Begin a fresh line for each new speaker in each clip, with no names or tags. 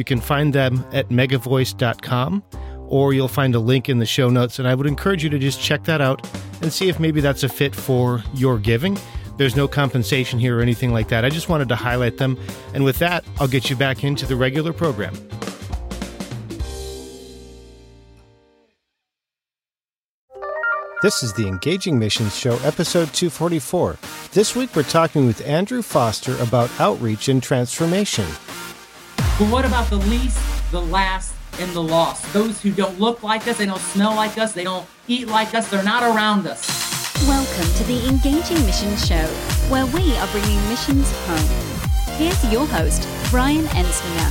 You can find them at megavoice.com or you'll find a link in the show notes. And I would encourage you to just check that out and see if maybe that's a fit for your giving. There's no compensation here or anything like that. I just wanted to highlight them. And with that, I'll get you back into the regular program. This is the Engaging Missions Show, episode 244. This week we're talking with Andrew Foster about outreach and transformation.
But what about the least, the last, and the lost? Those who don't look like us, they don't smell like us, they don't eat like us, they're not around us.
Welcome to the Engaging Missions Show, where we are bringing missions home. Here's your host, Brian Ensminger.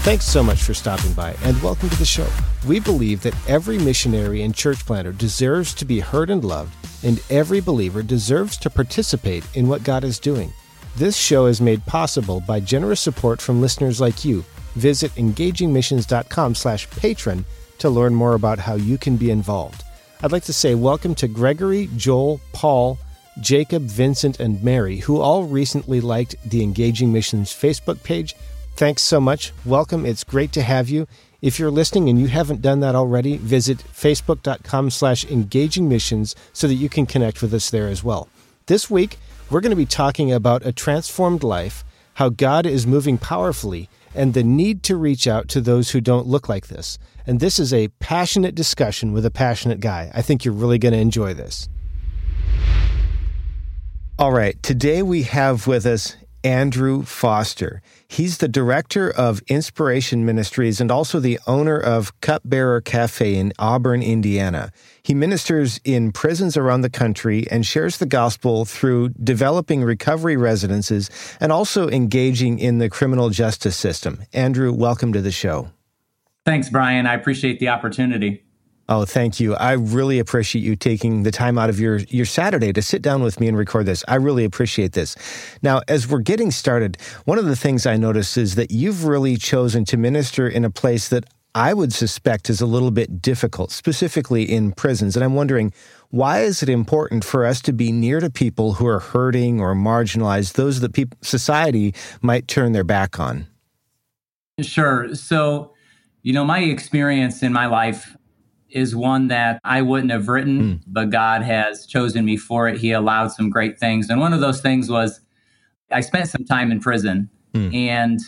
Thanks so much for stopping by and welcome to the show. We believe that every missionary and church planter deserves to be heard and loved, and every believer deserves to participate in what God is doing. This show is made possible by generous support from listeners like you. Visit engagingmissions.com slash patron to learn more about how you can be involved. I'd like to say welcome to Gregory, Joel, Paul, Jacob, Vincent, and Mary, who all recently liked the Engaging Missions Facebook page. Thanks so much. Welcome. It's great to have you. If you're listening and you haven't done that already, visit facebook.com slash engaging missions so that you can connect with us there as well. This week, we're going to be talking about a transformed life, how God is moving powerfully, and the need to reach out to those who don't look like this. And this is a passionate discussion with a passionate guy. I think you're really going to enjoy this. All right, today we have with us Andrew Foster. He's the director of Inspiration Ministries and also the owner of Cupbearer Cafe in Auburn, Indiana. He ministers in prisons around the country and shares the gospel through developing recovery residences and also engaging in the criminal justice system. Andrew, welcome to the show.
Thanks, Brian. I appreciate the opportunity.
Oh, thank you. I really appreciate you taking the time out of your, your Saturday to sit down with me and record this. I really appreciate this. Now, as we're getting started, one of the things I noticed is that you've really chosen to minister in a place that I would suspect is a little bit difficult, specifically in prisons. And I'm wondering, why is it important for us to be near to people who are hurting or marginalized, those that people, society might turn their back on?
Sure. So, you know, my experience in my life is one that I wouldn't have written, mm. but God has chosen me for it. He allowed some great things. And one of those things was I spent some time in prison mm. and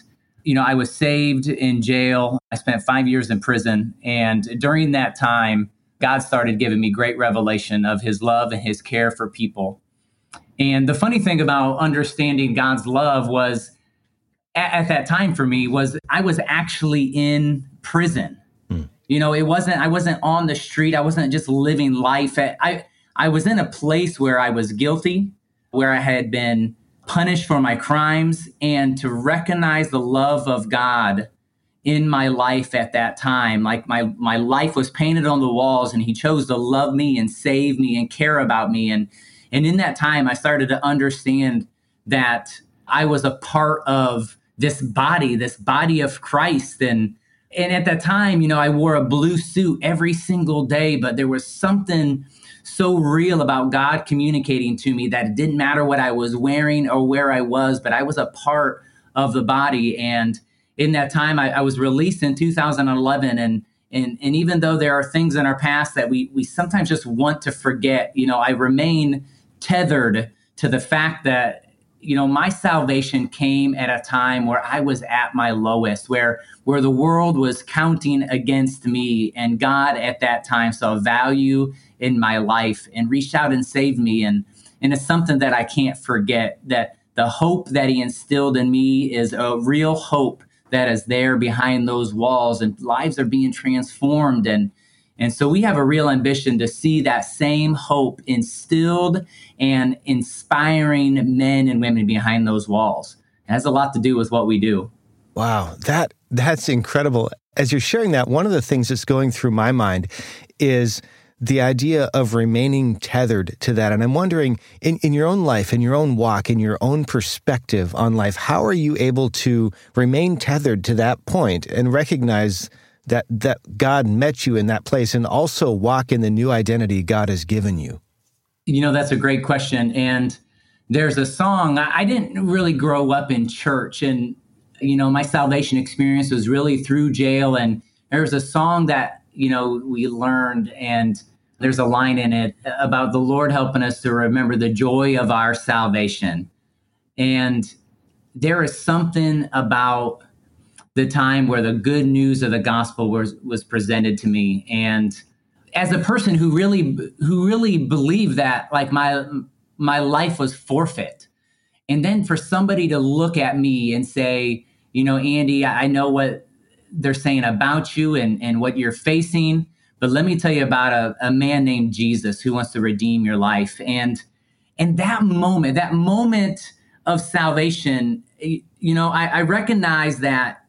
you know, I was saved in jail. I spent 5 years in prison and during that time God started giving me great revelation of his love and his care for people. And the funny thing about understanding God's love was at, at that time for me was I was actually in prison you know, it wasn't I wasn't on the street. I wasn't just living life. At, I I was in a place where I was guilty, where I had been punished for my crimes and to recognize the love of God in my life at that time like my my life was painted on the walls and he chose to love me and save me and care about me and and in that time I started to understand that I was a part of this body this body of Christ and and at that time, you know, I wore a blue suit every single day, but there was something so real about God communicating to me that it didn't matter what I was wearing or where I was, but I was a part of the body. And in that time, I, I was released in 2011. And, and, and even though there are things in our past that we, we sometimes just want to forget, you know, I remain tethered to the fact that you know my salvation came at a time where i was at my lowest where where the world was counting against me and god at that time saw value in my life and reached out and saved me. And and it's something that i can't forget that the hope that he instilled in me is a real hope that is there behind those walls and lives are being transformed and and so we have a real ambition to see that same hope instilled and inspiring men and women behind those walls. It has a lot to do with what we do.
Wow, that that's incredible. As you're sharing that, one of the things that's going through my mind is the idea of remaining tethered to that. And I'm wondering, in, in your own life, in your own walk, in your own perspective on life, how are you able to remain tethered to that point and recognize that, that God met you in that place and also walk in the new identity God has given you?
You know, that's a great question. And there's a song, I didn't really grow up in church. And, you know, my salvation experience was really through jail. And there's a song that you know, we learned. And there's a line in it about the Lord helping us to remember the joy of our salvation. And there is something about the time where the good news of the gospel was was presented to me and as a person who really who really believed that like my my life was forfeit and then for somebody to look at me and say you know andy i know what they're saying about you and, and what you're facing. But let me tell you about a, a man named Jesus who wants to redeem your life. And and that moment, that moment of salvation, you know, I, I recognize that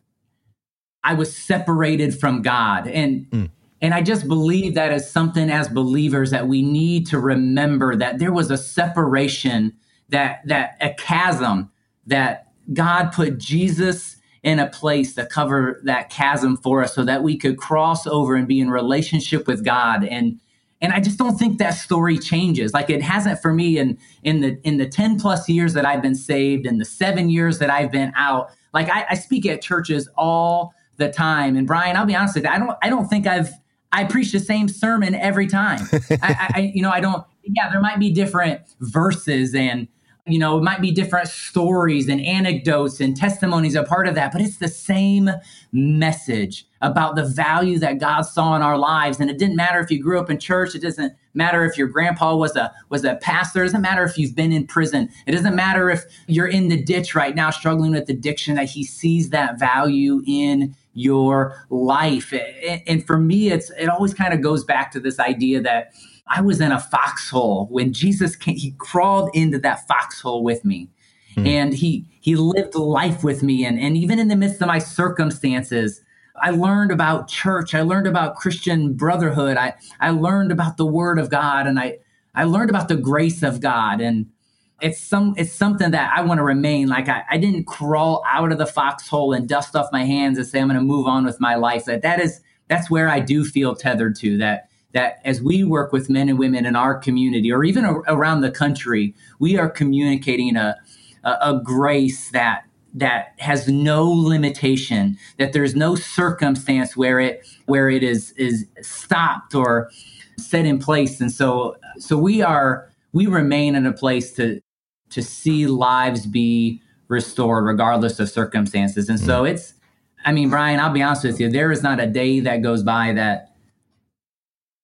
I was separated from God. And mm. and I just believe that as something as believers that we need to remember that there was a separation, that that a chasm that God put Jesus in a place to cover that chasm for us so that we could cross over and be in relationship with God and and I just don't think that story changes. Like it hasn't for me in in the in the 10 plus years that I've been saved and the seven years that I've been out. Like I, I speak at churches all the time. And Brian, I'll be honest with you, I don't I don't think I've I preach the same sermon every time. I, I you know I don't yeah, there might be different verses and you know, it might be different stories and anecdotes and testimonies a part of that, but it's the same message about the value that God saw in our lives. And it didn't matter if you grew up in church, it doesn't matter if your grandpa was a was a pastor, it doesn't matter if you've been in prison, it doesn't matter if you're in the ditch right now struggling with addiction, that he sees that value in your life. And for me, it's it always kind of goes back to this idea that I was in a foxhole when Jesus came, he crawled into that foxhole with me. Mm. And he he lived life with me. And, and even in the midst of my circumstances, I learned about church. I learned about Christian brotherhood. I, I learned about the word of God and I, I learned about the grace of God. And it's some it's something that I want to remain like I, I didn't crawl out of the foxhole and dust off my hands and say I'm going to move on with my life. That that is that's where I do feel tethered to that that as we work with men and women in our community or even around the country, we are communicating a, a, a grace that that has no limitation, that there's no circumstance where it where it is is stopped or set in place. And so so we are we remain in a place to to see lives be restored regardless of circumstances. And so mm. it's I mean, Brian, I'll be honest with you, there is not a day that goes by that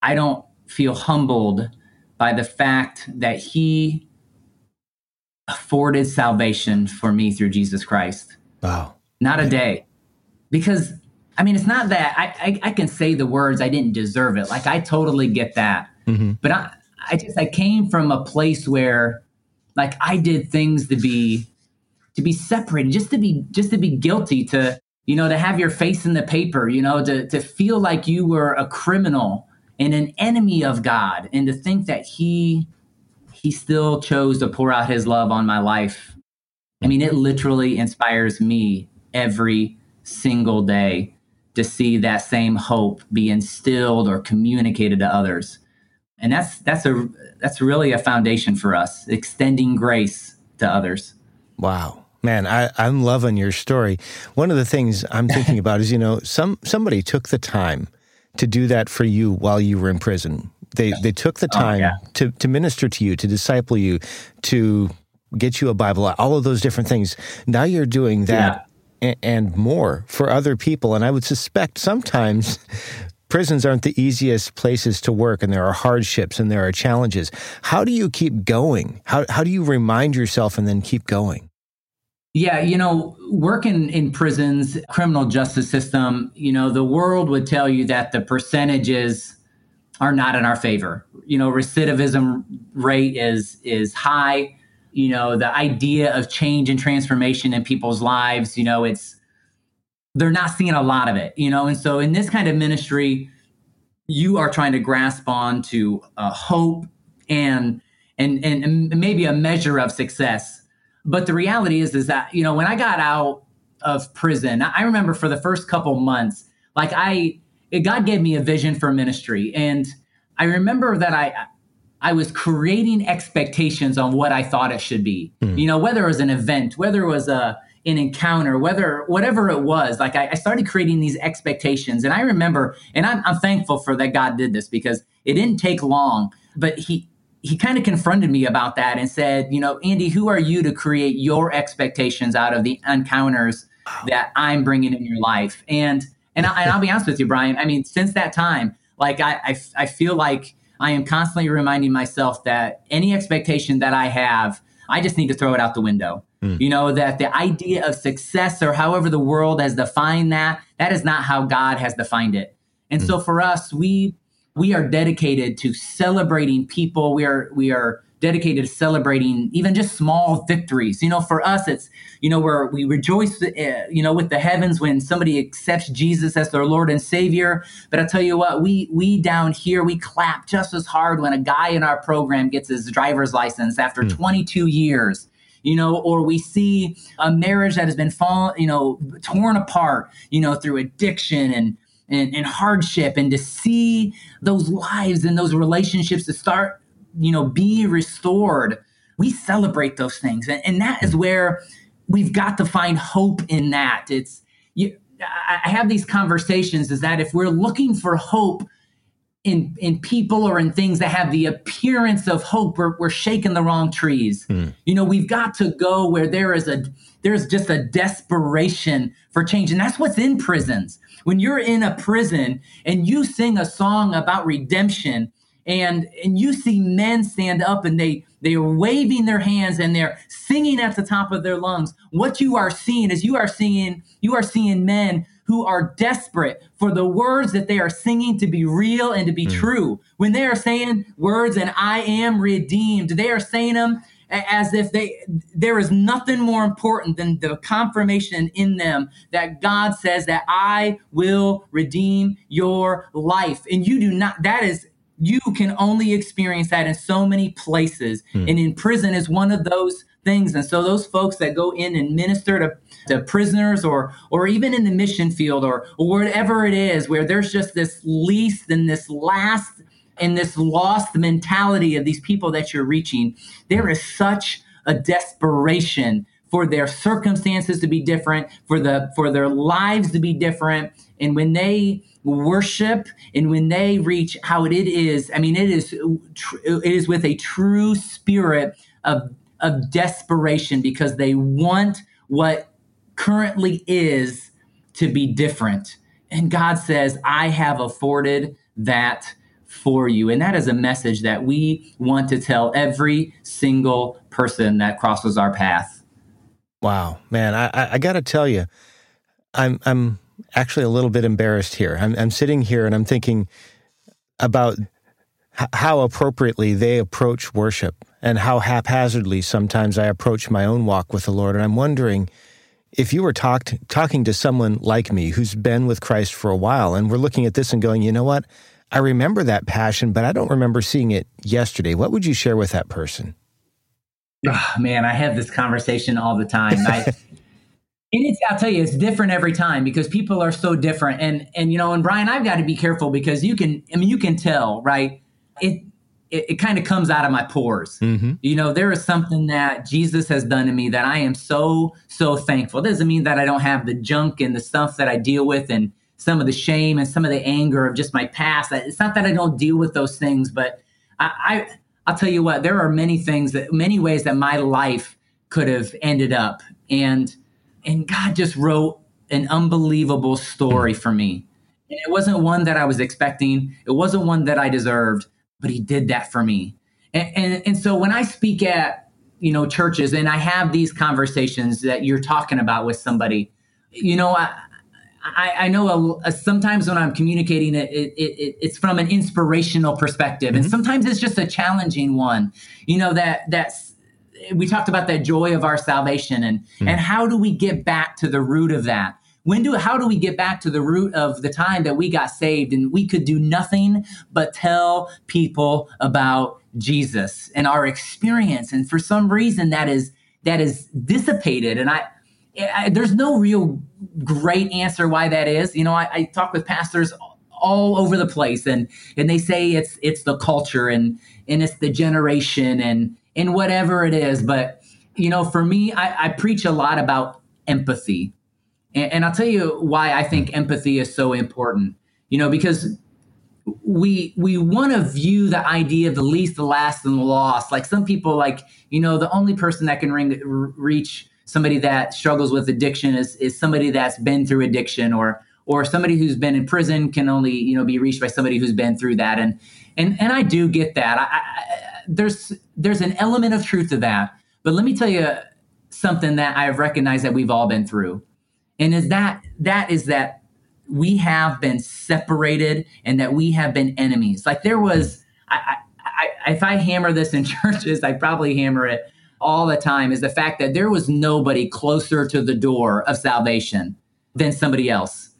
I don't feel humbled by the fact that he afforded salvation for me through Jesus Christ.
Wow.
Not a day. Because, I mean, it's not that I, I, I, can say the words, I didn't deserve it. Like, I totally get that. Mm-hmm. But I, I just, I came from a place where, like, I did things to be, to be separated, just to be, just to be guilty, to, you know, to have your face in the paper, you know, to, to feel like you were a criminal and an enemy of God, and to think that he he still chose to pour out his love on my life. I mean, it literally inspires me every single day to see that same hope be instilled or communicated to others. And that's that's a that's really a foundation for us, extending grace to others.
Wow. Man, I, I'm loving your story. One of the things I'm thinking about is, you know, some somebody took the time to do that for you while you were in prison. They they took the oh, time oh, yeah. to to minister to you, to disciple you, to get you a Bible, all of those different things. Now you're doing that yeah. and, and more for other people. And I would suspect sometimes prisons aren't the easiest places to work and there are hardships and there are challenges. How do you keep going? How how do you remind yourself and then keep going?
Yeah, you know, working in prisons, criminal justice system, you know, the world would tell you that the percentages are not in our favor. You know, recidivism rate is is high. You know, the idea of change and transformation in people's lives, you know, it's they're not seeing a lot of it, you know. And so in this kind of ministry, you are trying to grasp on to uh, hope and, and and and maybe a measure of success. But the reality is is that you know when I got out of prison, I remember for the first couple months, like I God gave me a vision for ministry, and I remember that I I was creating expectations on what I thought it should be. Mm. You know, whether it was an event, whether it was a an encounter, whether whatever it was, like I, I, started creating these expectations. And I remember, and I'm, I'm thankful for that God did this because it didn't take long, but he he kind of confronted me about that and said, you know, Andy, who are you to create your expectations out of the encounters that I'm bringing in your life? And and, I, and I'll be honest with you, Brian. I mean, since that time, like I, I, I feel like I am constantly reminding myself that any expectation that I have, I just need to throw it out the window. Mm. You know, that the idea of success or however the world has defined that, that is not how God has defined it. And mm. so for us, we we are dedicated to celebrating people. We are we are dedicated to celebrating even just small victories. You know, for us, it's, you know, where we rejoice, uh, you know, with the heavens when somebody accepts Jesus as their Lord and Savior. But I tell you what, we, we down here, we clap just as hard when a guy in our program gets his driver's license after mm. 22 years you know, or we see a marriage that has been fallen, you know, torn apart, you know, through addiction and, and, and hardship, and to see those lives and those relationships to start you know, be restored. We celebrate those things. And, and that is where we've got to find hope in that. It's, you, I have these conversations is that if we're looking for hope in in people or in things that have the appearance of hope, we're, we're shaking the wrong trees. Mm. You know, we've got to go where there is a there's just a desperation for change, and that's what's in prisons. When you're in a prison and you sing a song about redemption, and and you see men stand up and they they are waving their hands and they're singing at the top of their lungs. What you are seeing is you are seeing you are seeing men who are desperate for the words that they are singing to be real and to be mm. true. When they are saying words and i am redeemed they are saying them as if they there is nothing more important than the confirmation in them that God says that I will redeem your life. And you do not that is you can only experience that in so many places. Hmm. And in prison is one of those things. And so those folks that go in and minister to, to prisoners or or even in the mission field or, or whatever it is, where there's just this least and this last and this lost mentality of these people that you're reaching, there is such a desperation for their circumstances to be different, for the for their lives to be different. And when they worship and when they reach how it is i mean it is it is with a true spirit of of desperation because they want what currently is to be different. And god says i have afforded that for you. And that is a message that we want to tell every single person that crosses our path.
Wow man i i, I gotta tell you i'm i'm actually a little bit embarrassed here. I'm, I'm sitting here and I'm thinking about h- how appropriately they approach worship and how haphazardly sometimes I approach my own walk with the Lord. And I'm wondering if you were talk- talking to someone like me who's been with Christ for a while and we're looking at this and going, you know what? I remember that passion, but I don't remember seeing it yesterday. What would you share with that person?
Oh, man, I have this conversation all the time. I, And it's, I'll tell you, it's different every time because people are so different. And, and, you know, and Brian, I've got to be careful because you can, I mean, you can tell, right? It, it, it kind of comes out of my pores. Mm-hmm. You know, there is something that Jesus has done to me that I am so, so thankful. It doesn't mean that I don't have the junk and the stuff that I deal with and some of the shame and some of the anger of just my past. It's not that I don't deal with those things, but I, I I'll tell you what, there are many things that, many ways that my life could have ended up. And, and God just wrote an unbelievable story for me. And it wasn't one that I was expecting. It wasn't one that I deserved, but he did that for me. And, and, and so when I speak at, you know, churches and I have these conversations that you're talking about with somebody, you know, I, I, I know a, a, sometimes when I'm communicating it, it, it, it's from an inspirational perspective, mm-hmm. and sometimes it's just a challenging one. You know that that's we talked about that joy of our salvation and mm. and how do we get back to the root of that? When do how do we get back to the root of the time that we got saved and we could do nothing but tell people about Jesus and our experience? And for some reason that is that is dissipated. And I, I there's no real great answer why that is. You know I, I talk with pastors all over the place and and they say it's it's the culture and and it's the generation and and whatever it is but you know for me I, I preach a lot about empathy. And, and I'll tell you why I think empathy is so important you know because we we want to view the idea of the least the last and the lost. Like some people like you know the only person that can ring, reach somebody that struggles with addiction is is somebody that's been through addiction or or somebody who's been in prison can only you know be reached by somebody who's been through that. And and and I do get that. I, there's there's an element of truth to that but let me tell you something that I've recognized that we've all been through and is that that is that we have been separated and that we have been enemies like there was I, I, if I hammer this in churches I probably hammer it all the time is the fact that there was nobody closer to the door of salvation than somebody else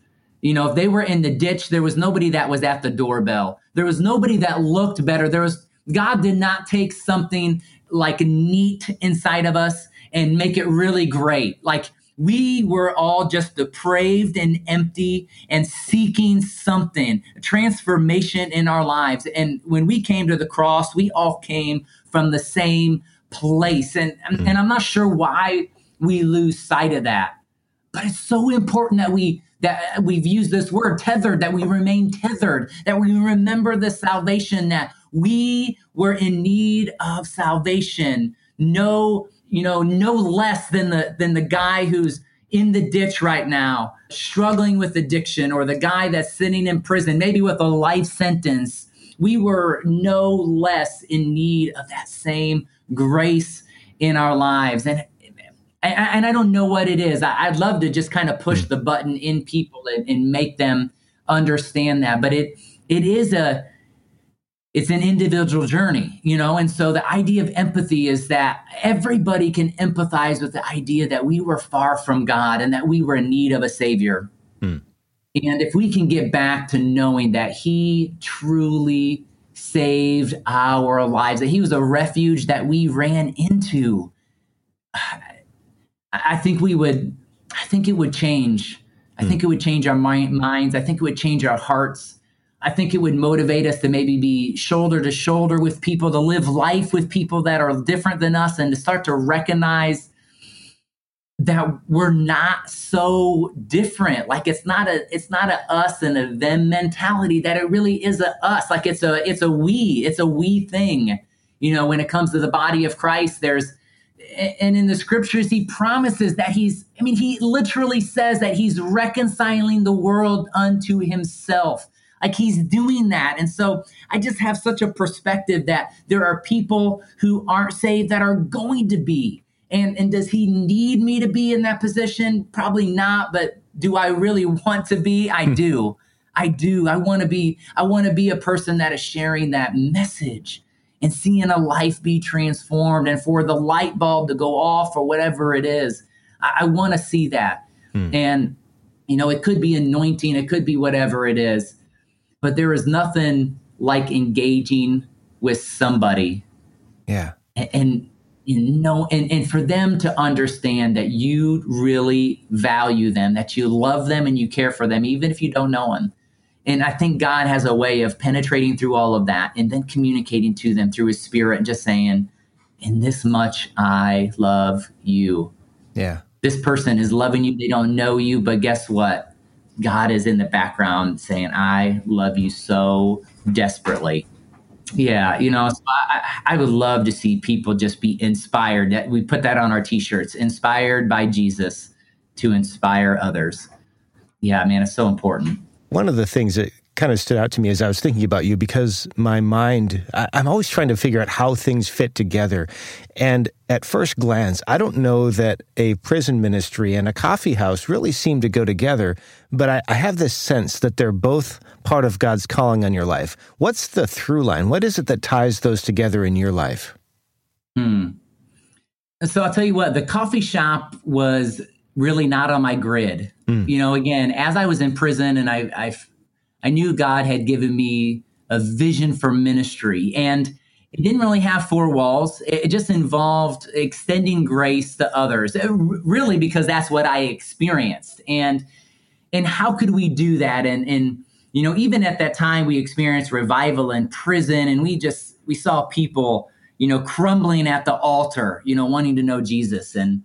you know, if they were in the ditch, there was nobody that was at the doorbell. There was nobody that looked better. There was God did not take something like neat inside of us and make it really great. Like we were all just depraved and empty and seeking something, transformation in our lives. And when we came to the cross, we all came from the same place. And, mm-hmm. and I'm not sure why we lose sight of that. But it's so important that we that we've used this word tethered, that we remain tethered, that we remember the salvation, that we were in need of salvation. No, you know, no less than the than the guy who's in the ditch right now, struggling with addiction, or the guy that's sitting in prison, maybe with a life sentence. We were no less in need of that same grace in our lives. And and, I don't know what it is. I, would love to just kind of push hmm. the button in people and, and make them understand that. But it it is a it's an individual journey, you know? And so the idea of empathy is that everybody can empathize with the idea that we were far from God and that we were in need of a savior. Hmm. And if we can get back to knowing that he truly saved our lives, that he was a refuge that we ran into, I think we would, I think it would change. I think it would change our mind, minds. I think it would change our hearts. I think it would motivate us to maybe be shoulder to shoulder with people, to live life with people that are different than us, and to start to recognize that we're not so different. Like it's not a it's not a us and a them mentality. That it really is a us. Like it's a it's a we. It's a we thing. You know, when it comes to the body of Christ, there's and in the scriptures he promises that he's i mean he literally says that he's reconciling the world unto himself like he's doing that and so i just have such a perspective that there are people who aren't saved that are going to be and and does he need me to be in that position probably not but do i really want to be i hmm. do i do i want to be i want to be a person that is sharing that message and seeing a life be transformed and for the light bulb to go off or whatever it is. I, I want to see that. Hmm. And, you know, it could be anointing, it could be whatever it is, but there is nothing like engaging with somebody.
Yeah.
And, and you know, and, and for them to understand that you really value them, that you love them and you care for them, even if you don't know them and I think God has a way of penetrating through all of that and then communicating to them through his spirit and just saying, in this much I love you.
Yeah.
This person is loving you. They don't know you, but guess what? God is in the background saying, I love you so desperately. Yeah, you know, so I, I would love to see people just be inspired. That we put that on our t-shirts, inspired by Jesus to inspire others. Yeah, man, it's so important.
One of the things that kind of stood out to me as I was thinking about you because my mind, I, am always trying to figure out how things fit together. And at first glance, I don't know that a prison ministry and a coffee house really seem to go together, but I, I have this sense that they're both part of God's calling on your life. What's the through line? What is it that ties those together in your life?
Hmm. So I'll tell you what, the coffee shop was really not on my grid. Mm. You know, again, as I was in prison and I, I, I knew God had given me a vision for ministry and it didn't really have four walls. It just involved extending grace to others, uh, really because that's what I experienced. And and how could we do that? And and you know, even at that time, we experienced revival in prison, and we just we saw people, you know, crumbling at the altar, you know, wanting to know Jesus. And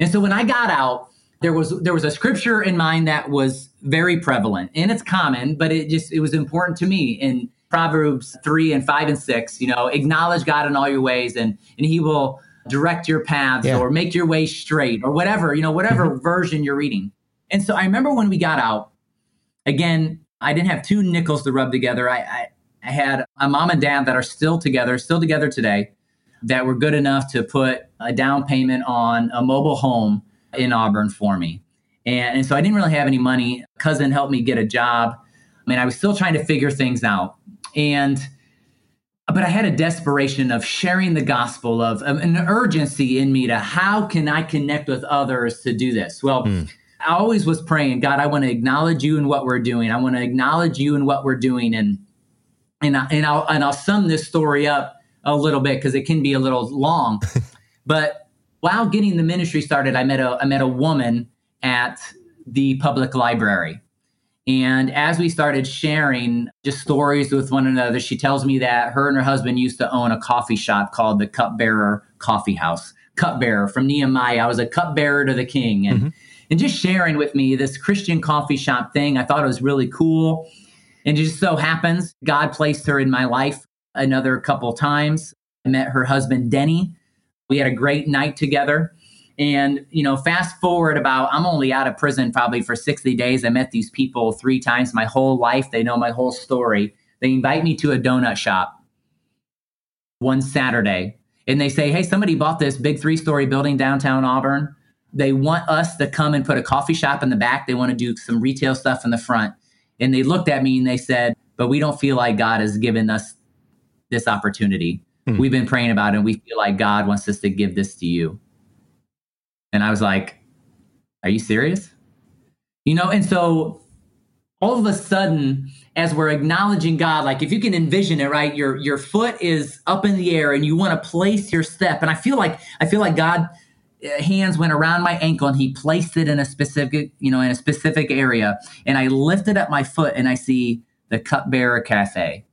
and so when I got out, there was there was a scripture in mind that was very prevalent, and it's common, but it just it was important to me. in Proverbs 3 and 5 and 6, you know, acknowledge God in all your ways and and he will direct your paths yeah. or make your way straight or whatever, you know, whatever mm-hmm. version you're reading. And so I remember when we got out, again, I didn't have two nickels to rub together. I, I, I had a mom and dad that are still together, still together today, that were good enough to put a down payment on a mobile home in Auburn for me. And, and so I didn't really have any money. Cousin helped me get a job. I mean, I was still trying to figure things out and but I had a desperation of sharing the gospel of, of, an urgency in me to how can I connect with others to do this? Well, mm. I always was praying, God, I want to acknowledge you in what we're doing. I want to acknowledge you in what we're doing, and and I, and I'll and I'll sum this story up a little bit because it can be a little long. but while getting the ministry started, I met a I met a woman at the public library, and as we started sharing just stories with one another, she tells me that her and her husband used to own a coffee shop called the Cupbearer Coffee House. Cupbearer from Nehemiah. I was a cupbearer to the king. And, mm-hmm. and just sharing with me this Christian coffee shop thing, I thought it was really cool. And it just so happens, God placed her in my life another couple times. I met her husband, Denny. We had a great night together. And, you know, fast forward about, I'm only out of prison probably for 60 days. I met these people three times my whole life. They know my whole story. They invite me to a donut shop one Saturday and they say, Hey, somebody bought this big three story building downtown Auburn. They want us to come and put a coffee shop in the back. They want to do some retail stuff in the front. And they looked at me and they said, But we don't feel like God has given us this opportunity. Hmm. We've been praying about it and we feel like God wants us to give this to you. And I was like, Are you serious? You know, and so all of a sudden, as we're acknowledging God, like if you can envision it, right, your your foot is up in the air and you want to place your step. And I feel like I feel like God uh, hands went around my ankle and he placed it in a specific, you know, in a specific area. And I lifted up my foot and I see the Cupbearer Cafe.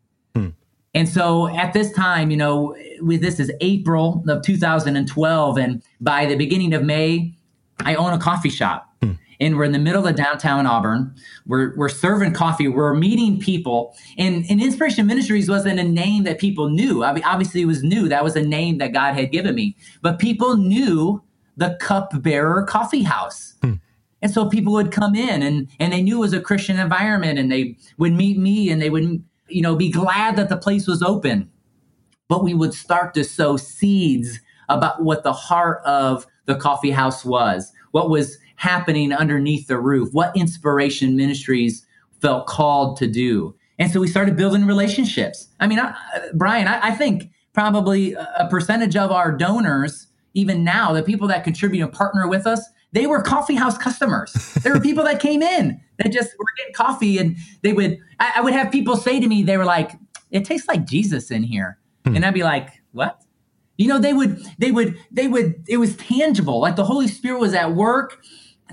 And so at this time, you know, with this is April of 2012, and by the beginning of May, I own a coffee shop. Hmm. And we're in the middle of downtown Auburn. We're, we're serving coffee. We're meeting people. And, and Inspiration Ministries wasn't a name that people knew. I mean, obviously, it was new. That was a name that God had given me. But people knew the Cupbearer Coffee House. Hmm. And so people would come in and, and they knew it was a Christian environment and they would meet me and they would you know, be glad that the place was open. But we would start to sow seeds about what the heart of the coffee house was, what was happening underneath the roof, what inspiration ministries felt called to do. And so we started building relationships. I mean, I, Brian, I, I think probably a percentage of our donors, even now, the people that contribute and partner with us, they were coffee house customers. There were people that came in that just were getting coffee, and they would. I, I would have people say to me, they were like, "It tastes like Jesus in here," hmm. and I'd be like, "What?" You know, they would, they would, they would. It was tangible, like the Holy Spirit was at work.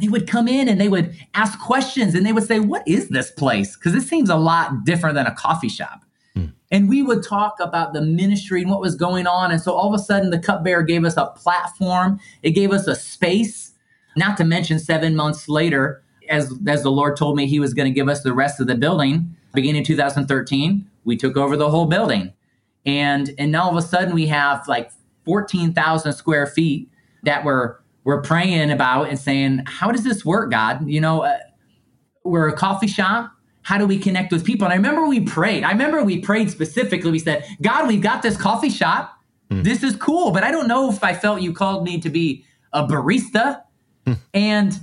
They would come in and they would ask questions, and they would say, "What is this place?" Because this seems a lot different than a coffee shop. Hmm. And we would talk about the ministry and what was going on. And so all of a sudden, the Cupbearer gave us a platform. It gave us a space not to mention, seven months later, as, as the Lord told me He was going to give us the rest of the building, beginning 2013, we took over the whole building. And, and now all of a sudden, we have like 14,000 square feet that we're, we're praying about and saying, How does this work, God? You know, uh, we're a coffee shop. How do we connect with people? And I remember we prayed. I remember we prayed specifically. We said, God, we've got this coffee shop. Mm. This is cool, but I don't know if I felt you called me to be a barista and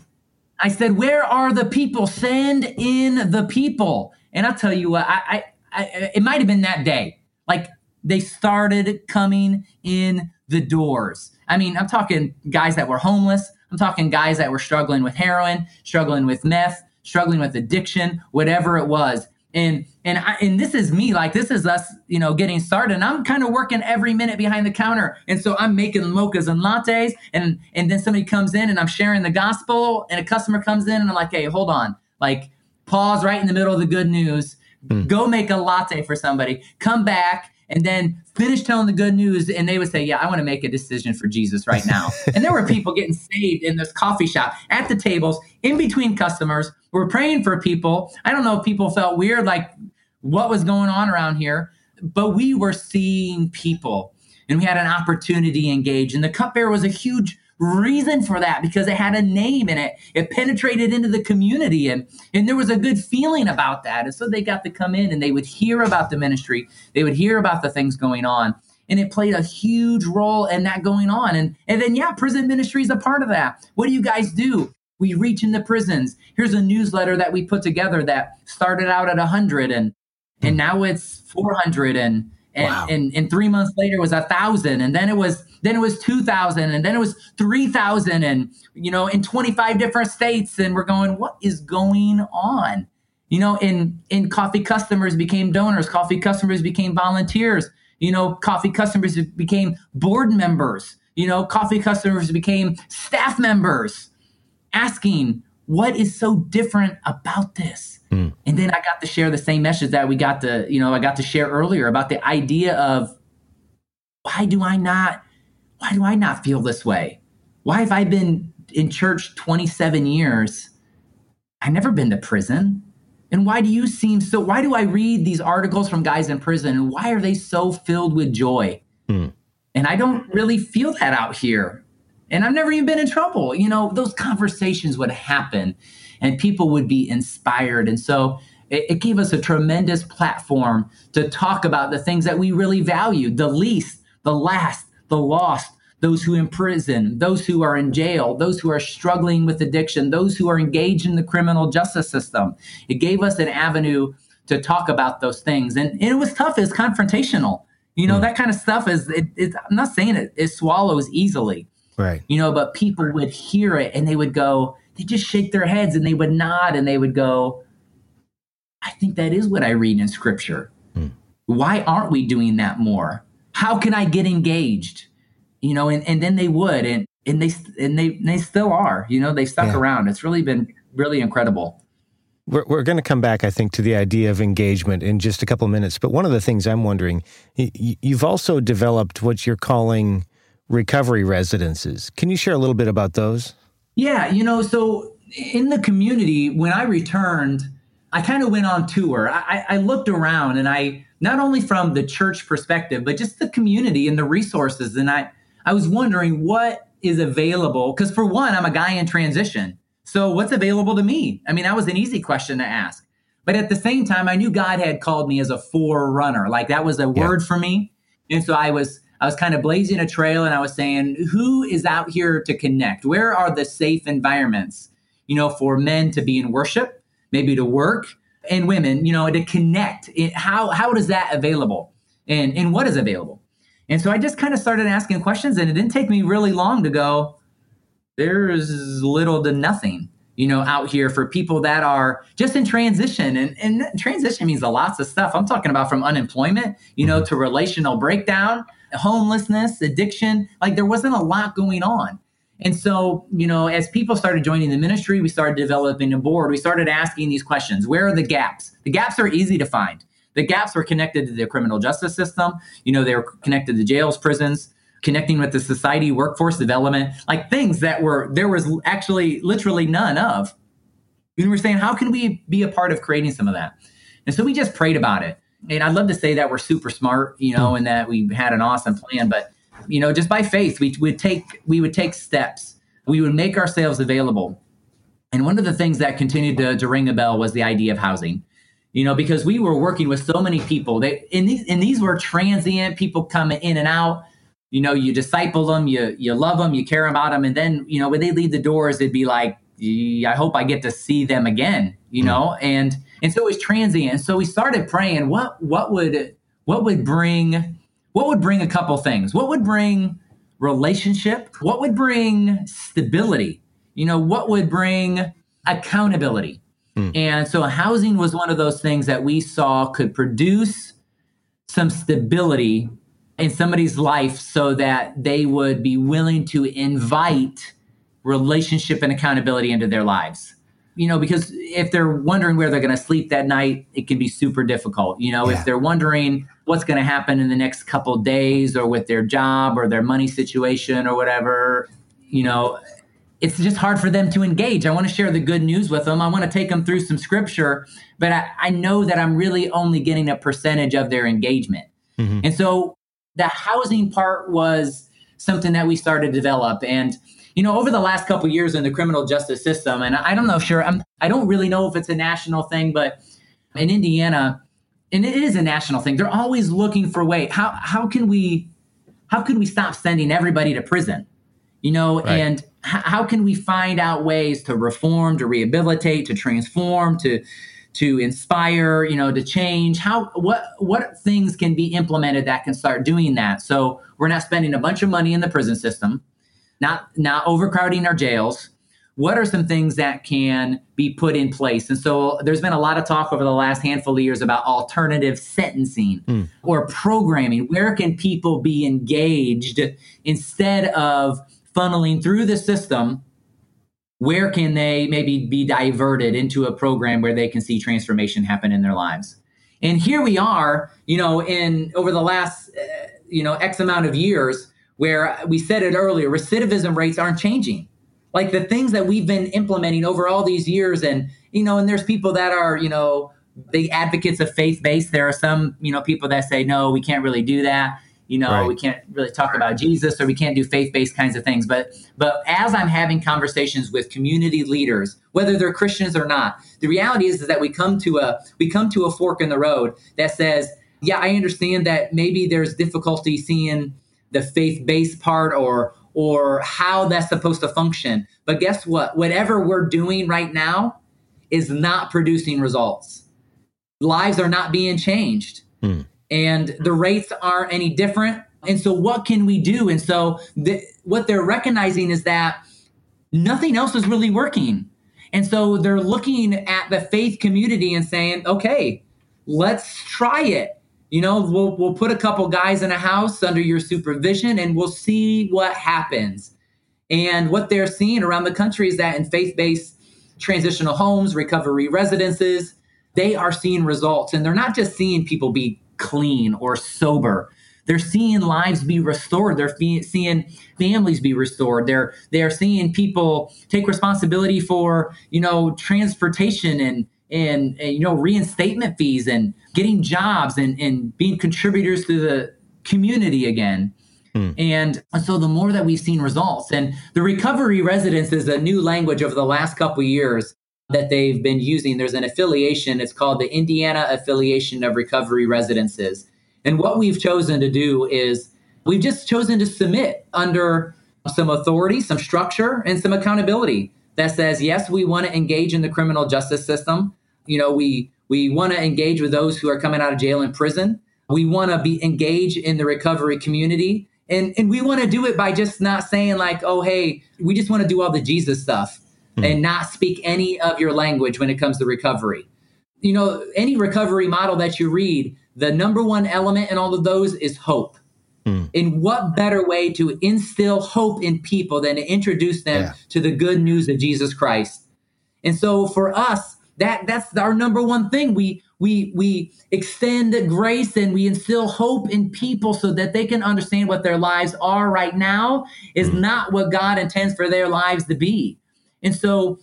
I said, Where are the people? Send in the people. And I'll tell you what, I, I, I it might have been that day. Like they started coming in the doors. I mean, I'm talking guys that were homeless. I'm talking guys that were struggling with heroin, struggling with meth, struggling with addiction, whatever it was. And and I, and this is me, like this is us, you know, getting started. And I'm kind of working every minute behind the counter, and so I'm making mochas and lattes, and and then somebody comes in and I'm sharing the gospel, and a customer comes in and I'm like, hey, hold on, like pause right in the middle of the good news, mm. go make a latte for somebody, come back, and then finish telling the good news and they would say yeah i want to make a decision for jesus right now. And there were people getting saved in this coffee shop at the tables in between customers we're praying for people. I don't know if people felt weird like what was going on around here but we were seeing people. And we had an opportunity to engage. And the cupbearer was a huge reason for that because it had a name in it. It penetrated into the community and, and there was a good feeling about that. And so they got to come in and they would hear about the ministry, they would hear about the things going on. And it played a huge role in that going on. And, and then, yeah, prison ministry is a part of that. What do you guys do? We reach in the prisons. Here's a newsletter that we put together that started out at 100 and, and now it's 400 and, and, wow. and, and three months later was a thousand and then it was then it was 2000 and then it was 3000 and you know in 25 different states and we're going what is going on you know in in coffee customers became donors coffee customers became volunteers you know coffee customers became board members you know coffee customers became staff members asking what is so different about this mm. and then i got to share the same message that we got to you know i got to share earlier about the idea of why do i not why do I not feel this way? Why have I been in church 27 years? I've never been to prison. And why do you seem so? Why do I read these articles from guys in prison and why are they so filled with joy? Hmm. And I don't really feel that out here. And I've never even been in trouble. You know, those conversations would happen and people would be inspired. And so it, it gave us a tremendous platform to talk about the things that we really value the least, the last, the lost, those who in prison, those who are in jail, those who are struggling with addiction, those who are engaged in the criminal justice system. It gave us an avenue to talk about those things. And, and it was tough, it's confrontational. You know, mm. that kind of stuff is, it, it, I'm not saying it, it swallows easily.
Right.
You know, but people would hear it and they would go, they just shake their heads and they would nod and they would go, I think that is what I read in scripture. Mm. Why aren't we doing that more? how can I get engaged? You know, and, and then they would, and and they and they they still are. You know, they stuck yeah. around. It's really been really incredible.
We're, we're going to come back, I think, to the idea of engagement in just a couple minutes. But one of the things I'm wondering, you've also developed what you're calling recovery residences. Can you share a little bit about those?
Yeah, you know, so in the community, when I returned, I kind of went on tour. I, I looked around and I not only from the church perspective, but just the community and the resources. And I, I was wondering what is available. Because for one, I'm a guy in transition. So what's available to me? I mean, that was an easy question to ask. But at the same time, I knew God had called me as a forerunner. Like that was a yeah. word for me. And so I was I was kind of blazing a trail and I was saying, who is out here to connect? Where are the safe environments, you know, for men to be in worship, maybe to work, and women, you know, to connect. It, how how is that available, and and what is available? And so I just kind of started asking questions, and it didn't take me really long to go. There's little to nothing, you know, out here for people that are just in transition, and and transition means a lots of stuff. I'm talking about from unemployment, you know, mm-hmm. to relational breakdown, homelessness, addiction. Like there wasn't a lot going on. And so, you know, as people started joining the ministry, we started developing a board. We started asking these questions Where are the gaps? The gaps are easy to find. The gaps were connected to the criminal justice system. You know, they were connected to jails, prisons, connecting with the society, workforce development, like things that were, there was actually literally none of. And we're saying, how can we be a part of creating some of that? And so we just prayed about it. And I'd love to say that we're super smart, you know, and that we had an awesome plan, but you know, just by faith, we would take we would take steps. We would make ourselves available. And one of the things that continued to, to ring a bell was the idea of housing. You know, because we were working with so many people. They and these and these were transient people coming in and out. You know, you disciple them, you you love them, you care about them, and then you know when they leave the doors, it'd be like, I hope I get to see them again. You know, mm. and and so it was transient. So we started praying. What what would what would bring what would bring a couple things? What would bring relationship? What would bring stability? you know, what would bring accountability? Mm. And so housing was one of those things that we saw could produce some stability in somebody's life so that they would be willing to invite relationship and accountability into their lives. You know, because if they're wondering where they're going to sleep that night, it can be super difficult. You know, yeah. if they're wondering what's going to happen in the next couple days or with their job or their money situation or whatever, you know, it's just hard for them to engage. I want to share the good news with them. I want to take them through some scripture, but I, I know that I'm really only getting a percentage of their engagement. Mm-hmm. And so the housing part was something that we started to develop. And, you know, over the last couple years in the criminal justice system, and I don't know, sure, I'm, I don't really know if it's a national thing, but in Indiana, and it is a national thing, they're always looking for way. How, how can we, how can we stop sending everybody to prison? You know, right. and how can we find out ways to reform, to rehabilitate, to transform, to to inspire, you know, to change? How what what things can be implemented that can start doing that? So we're not spending a bunch of money in the prison system, not not overcrowding our jails. What are some things that can be put in place? And so there's been a lot of talk over the last handful of years about alternative sentencing mm. or programming. Where can people be engaged instead of funneling through the system where can they maybe be diverted into a program where they can see transformation happen in their lives and here we are you know in over the last uh, you know x amount of years where we said it earlier recidivism rates aren't changing. Like the things that we've been implementing over all these years and you know and there's people that are you know the advocates of faith based. There are some you know people that say no we can't really do that. You know right. we can't really talk about jesus or we can't do faith-based kinds of things. But but as i'm having conversations with community leaders whether they're christians or not the reality is, is that we come to a we come to a fork in the road that says yeah i understand that maybe there's difficulty seeing the faith-based part or or how that's supposed to function but guess what whatever we're doing right now is not producing results lives are not being changed hmm and the rates aren't any different. And so, what can we do? And so, the, what they're recognizing is that nothing else is really working. And so, they're looking at the faith community and saying, okay, let's try it. You know, we'll, we'll put a couple guys in a house under your supervision and we'll see what happens. And what they're seeing around the country is that in faith based transitional homes, recovery residences, they are seeing results. And they're not just seeing people be clean or sober. They're seeing lives be restored. They're fe- seeing families be restored. They're they're seeing people take responsibility for you know transportation and and, and you know reinstatement fees and getting jobs and and being contributors to the community again. Hmm. And so the more that we've seen results, and the recovery residence is a new language over the last couple years that they've been using. There's an affiliation, it's called the Indiana Affiliation of Recovery Residences. And what we've chosen to do is we've just chosen to submit under some authority, some structure, and some accountability that says, yes, we want to engage in the criminal justice system. You know, we we want to engage with those who are coming out of jail and prison. We want to be engaged in the recovery community. And, and we want to do it by just not saying like, oh, hey, we just want to do all the Jesus stuff mm. and not speak any of your language when it comes to recovery. You know, any recovery model that you read, the number one element in all of those is hope. Mm. In what better way to instill hope in people than to introduce them yeah. to the good news of Jesus Christ? And so for us, that that's our number one thing. We we we extend grace and we instill hope in people so that they can understand what their lives are right now is mm. not what God intends for their lives to be. And so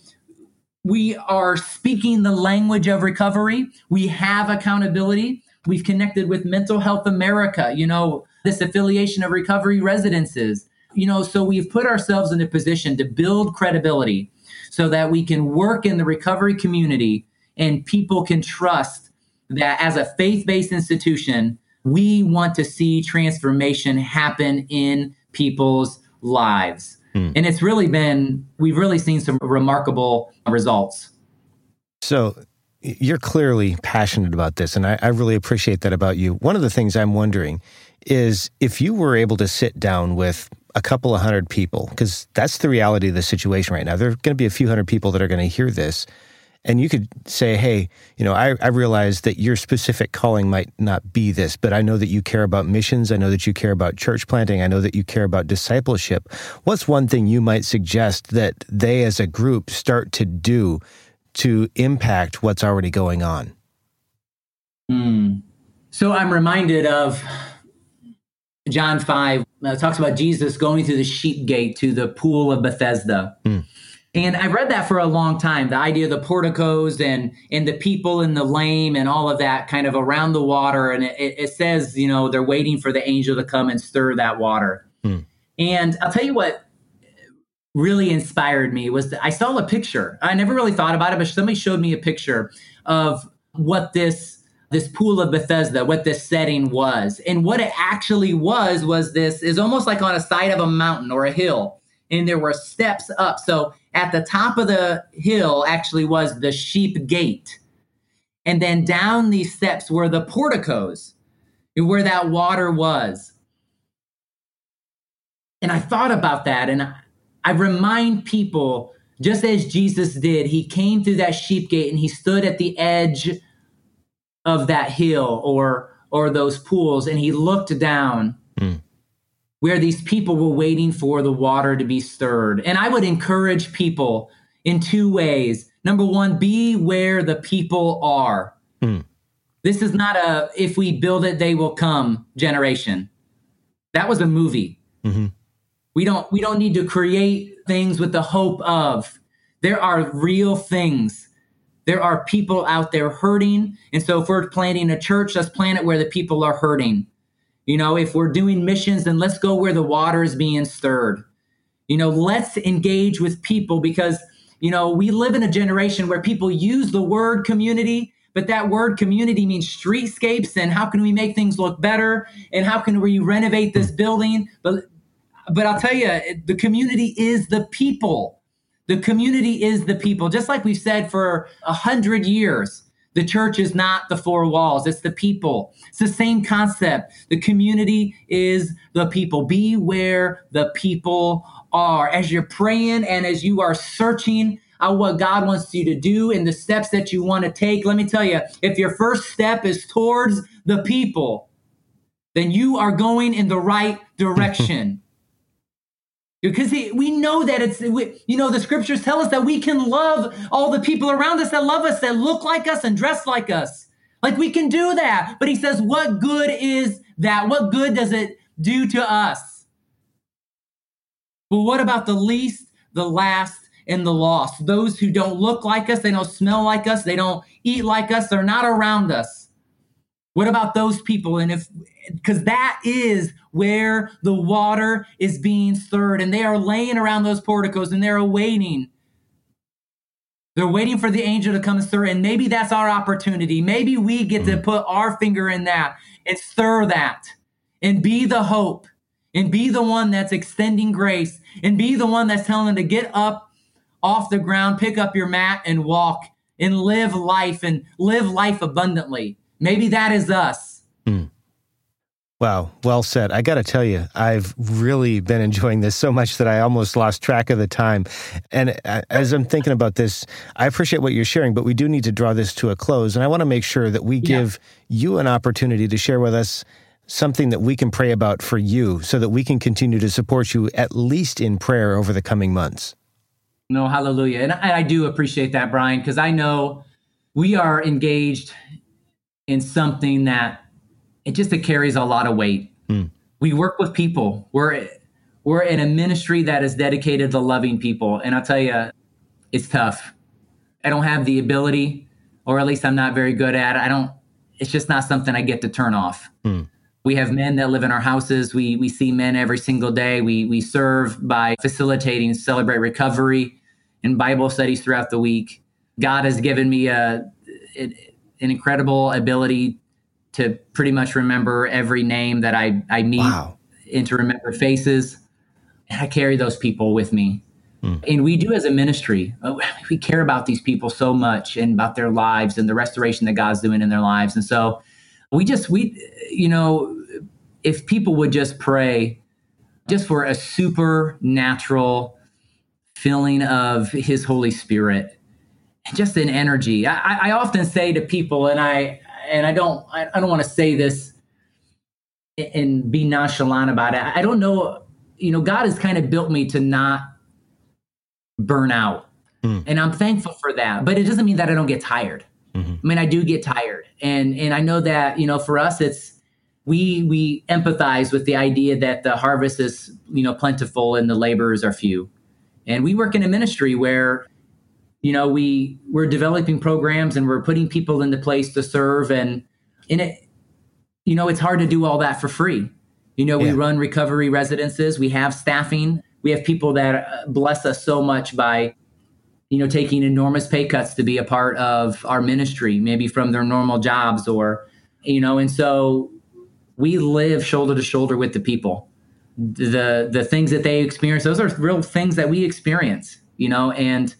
we are speaking the language of recovery. We have accountability. We've connected with Mental Health America, you know, this affiliation of recovery residences. You know, so we've put ourselves in a position to build credibility so that we can work in the recovery community and people can trust that as a faith based institution, we want to see transformation happen in people's lives. Mm. And it's really been, we've really seen some remarkable results.
So you're clearly passionate about this, and I, I, really appreciate that about you. One of the things I'm wondering is if you were able to sit down with a couple of hundred people, because that's the reality of the situation right now. There are going to be a few hundred people that are going to hear this. And you could say, hey, you know, I, I realize that your specific calling might not be this, but I know that you care about missions. I know that you care about church planting. I know that you care about discipleship. What's one thing you might suggest that they as a group start to do to impact what's already going on?
Mm. So I'm reminded of John 5 uh, talks about Jesus going through the sheep gate to the pool of Bethesda. Mm. And I read that for a long time, the idea of the porticos and and the people and the lame and all of that kind of around the water. And it, it says, you know, they're waiting for the angel to come and stir that water. Hmm. And I'll tell you what really inspired me was that I saw a picture. I never really thought about it, but somebody showed me a picture of what this this pool of Bethesda, what this setting was. And what it actually was was this is almost like on a side of a mountain or a hill and there were steps up. So at the top of the hill actually was the sheep gate. And then down these steps were the porticos where that water was. And I thought about that and I remind people, just as Jesus did, he came through that sheep gate and he stood at the edge of that hill or or those pools and he looked down. Mm where these people were waiting for the water to be stirred. And I would encourage people in two ways. Number one, be where the people are. Hmm. This is not a if we build it, they will come generation. That was a movie. Mm-hmm. We don't we don't need to create things with the hope of. There are real things. There are people out there hurting. And so if we're planting a church, let's plant it where the people are hurting. You know, if we're doing missions, then let's go where the water is being stirred. You know, let's engage with people because, you know, we live in a generation where people use the word community, but that word community means streetscapes and how can we make things look better and how can we renovate this building? But but I'll tell you, the community is the people. The community is the people. Just like we've said for a hundred years, the church is not the four walls, it's the people. It's the same concept. The community is the people. Be where the people are. As you're praying and as you are searching out what God wants you to do and the steps that you want to take, let me tell you, if your first step is towards the people, then you are going in the right direction. Because we know that it's, you know, the scriptures tell us that we can love all the people around us that love us, that look like us and dress like us. Like we can do that. But he says, what good is that? What good does it do to us? But what about the least, the last, and the lost? Those who don't look like us, they don't smell like us, they don't eat like us, they're not around us. What about those people? And if, because that is where the water is being stirred, and they are laying around those porticos and they're awaiting. They're waiting for the angel to come and stir, and maybe that's our opportunity. Maybe we get to mm-hmm. put our finger in that and stir that and be the hope and be the one that's extending grace and be the one that's telling them to get up off the ground, pick up your mat, and walk and live life and live life abundantly. Maybe that is us. Mm.
Wow, well said. I got to tell you, I've really been enjoying this so much that I almost lost track of the time. And uh, as I'm thinking about this, I appreciate what you're sharing, but we do need to draw this to a close. And I want to make sure that we give yeah. you an opportunity to share with us something that we can pray about for you so that we can continue to support you at least in prayer over the coming months.
No, hallelujah. And I, I do appreciate that, Brian, because I know we are engaged in something that it just it carries a lot of weight. Mm. We work with people. We're we're in a ministry that is dedicated to loving people, and I'll tell you, it's tough. I don't have the ability, or at least I'm not very good at it. I don't. It's just not something I get to turn off. Mm. We have men that live in our houses. We we see men every single day. We we serve by facilitating celebrate recovery and Bible studies throughout the week. God has given me a, a an incredible ability to pretty much remember every name that I, I meet wow. and to remember faces. And I carry those people with me. Hmm. And we do as a ministry, uh, we care about these people so much and about their lives and the restoration that God's doing in their lives. And so we just, we, you know, if people would just pray just for a supernatural feeling of his Holy Spirit just an energy. I, I often say to people, and I and I don't I, I don't want to say this and be nonchalant about it. I don't know, you know, God has kind of built me to not burn out. Mm. And I'm thankful for that. But it doesn't mean that I don't get tired. Mm-hmm. I mean, I do get tired. And and I know that, you know, for us it's we we empathize with the idea that the harvest is, you know, plentiful and the laborers are few. And we work in a ministry where you know, we we're developing programs and we're putting people into place to serve and in it you know, it's hard to do all that for free. You know, we run recovery residences, we have staffing, we have people that uh, bless us so much by, you know, taking enormous pay cuts to be a part of our ministry, maybe from their normal jobs or, you know, and so we live shoulder to shoulder with the people. The the things that they experience, those are real things that we experience, you know, and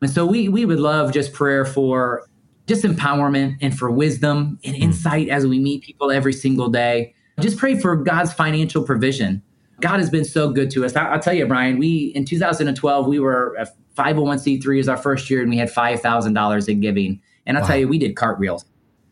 and so we we would love just prayer for just empowerment and for wisdom and hmm. insight as we meet people every single day. Just pray for God's financial provision. God has been so good to us. I, will tell you, Brian, we in 2012, we were a 501c3 as our first year and we had $5,000 in giving. And I'll wow. tell you, we did cartwheels.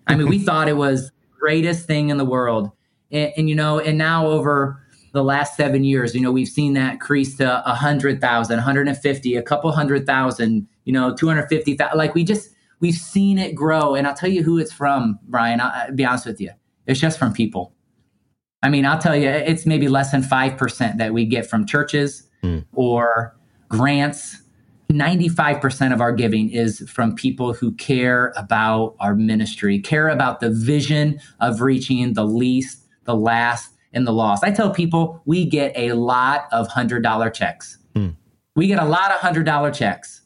I mean, we thought it was the greatest thing in the world. And, and, you know, and now over the last seven years, you know, we've seen that crease to 100,000, 150, a couple hundred thousand, you know, 250,000. Like we just, We've seen it grow. And I'll tell you who it's from, Brian. I'll, I'll be honest with you. It's just from people. I mean, I'll tell you, it's maybe less than 5% that we get from churches mm. or grants. 95% of our giving is from people who care about our ministry, care about the vision of reaching the least, the last, and the loss. I tell people we get a lot of $100 checks. Mm. We get a lot of $100 checks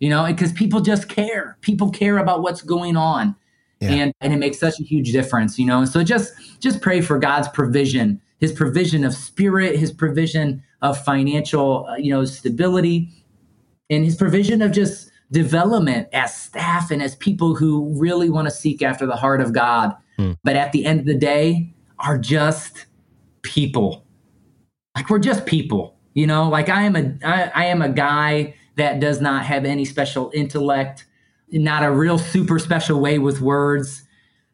you know, because people just care. People care about what's going on. Yeah. And and it makes such a huge difference, you know. So just just pray for God's provision, his provision of spirit, his provision of financial, uh, you know, stability, and his provision of just development as staff and as people who really want to seek after the heart of God. Hmm. But at the end of the day, are just people. Like we're just people, you know. Like I am a I, I am a guy that does not have any special intellect, not a real super special way with words,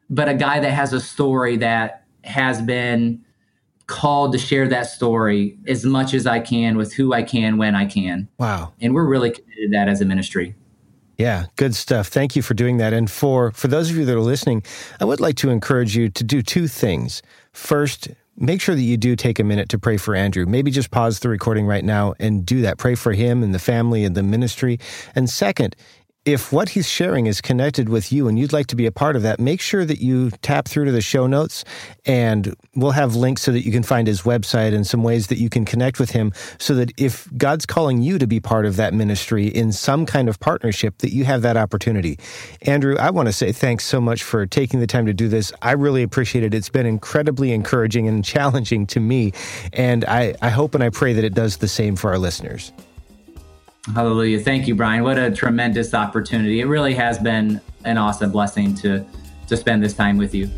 but a guy that has a story that has been called to share that story as much as I can with who I can when I can.
Wow.
And we're really committed to that as a ministry.
Yeah, good stuff. Thank you for doing that. And for for those of you that are listening, I would like to encourage you to do two things. First, make sure that you do take a minute to pray for Andrew. Maybe just pause the recording right now and do that. Pray for him and the family and the ministry. And second, if what he's sharing is connected with you and you'd like to be a part of that, make sure that you tap through to the show notes and we'll have links so that you can find his website and some ways that you can connect with him so that if God's calling you to be part of that ministry in some kind of partnership, that you have that opportunity. Andrew, I want to say thanks so much for taking the time to do this. I really appreciate it. It's been incredibly encouraging and challenging to me. And I, I hope and I pray that it does the same for our listeners.
Hallelujah. Thank you, Brian. What a tremendous opportunity. It really has been an awesome blessing to, to spend this time with you.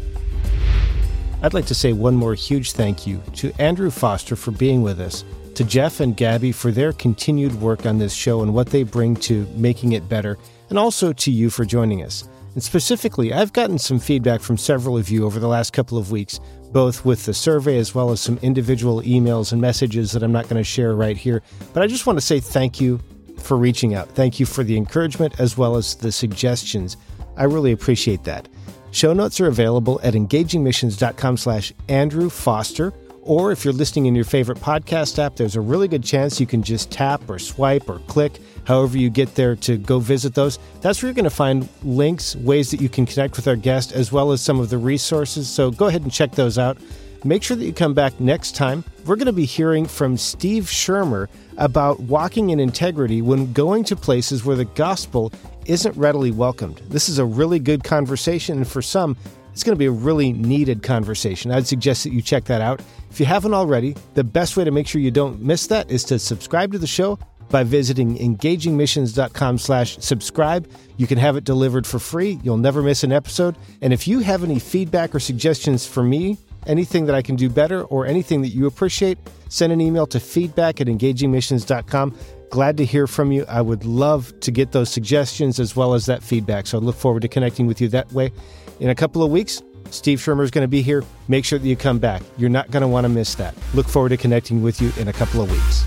I'd like to say one more huge thank you to Andrew Foster for being with us, to Jeff and Gabby for their continued work on this show and what they bring to making it better, and also to you for joining us. And specifically, I've gotten some feedback from several of you over the last couple of weeks, both with the survey as well as some individual emails and messages that I'm not going to share right here. But I just want to say thank you for reaching out. Thank you for the encouragement as well as the suggestions. I really appreciate that. Show notes are available at engagingmissions.com slash Andrew Foster. Or if you're listening in your favorite podcast app, there's a really good chance you can just tap or swipe or click, however you get there to go visit those. That's where you're going to find links, ways that you can connect with our guest, as well as some of the resources. So go ahead and check those out. Make sure that you come back next time. We're going to be hearing from Steve Shermer about walking in integrity when going to places where the gospel isn't readily welcomed. This is a really good conversation, and for some, it's going to be a really needed conversation. I'd suggest that you check that out. If you haven't already, the best way to make sure you don't miss that is to subscribe to the show by visiting engagingmissions.com slash subscribe. You can have it delivered for free. You'll never miss an episode. And if you have any feedback or suggestions for me anything that I can do better, or anything that you appreciate, send an email to feedback at engagingmissions.com. Glad to hear from you. I would love to get those suggestions as well as that feedback. So I look forward to connecting with you that way. In a couple of weeks, Steve Schirmer is going to be here. Make sure that you come back. You're not going to want to miss that. Look forward to connecting with you in a couple of weeks.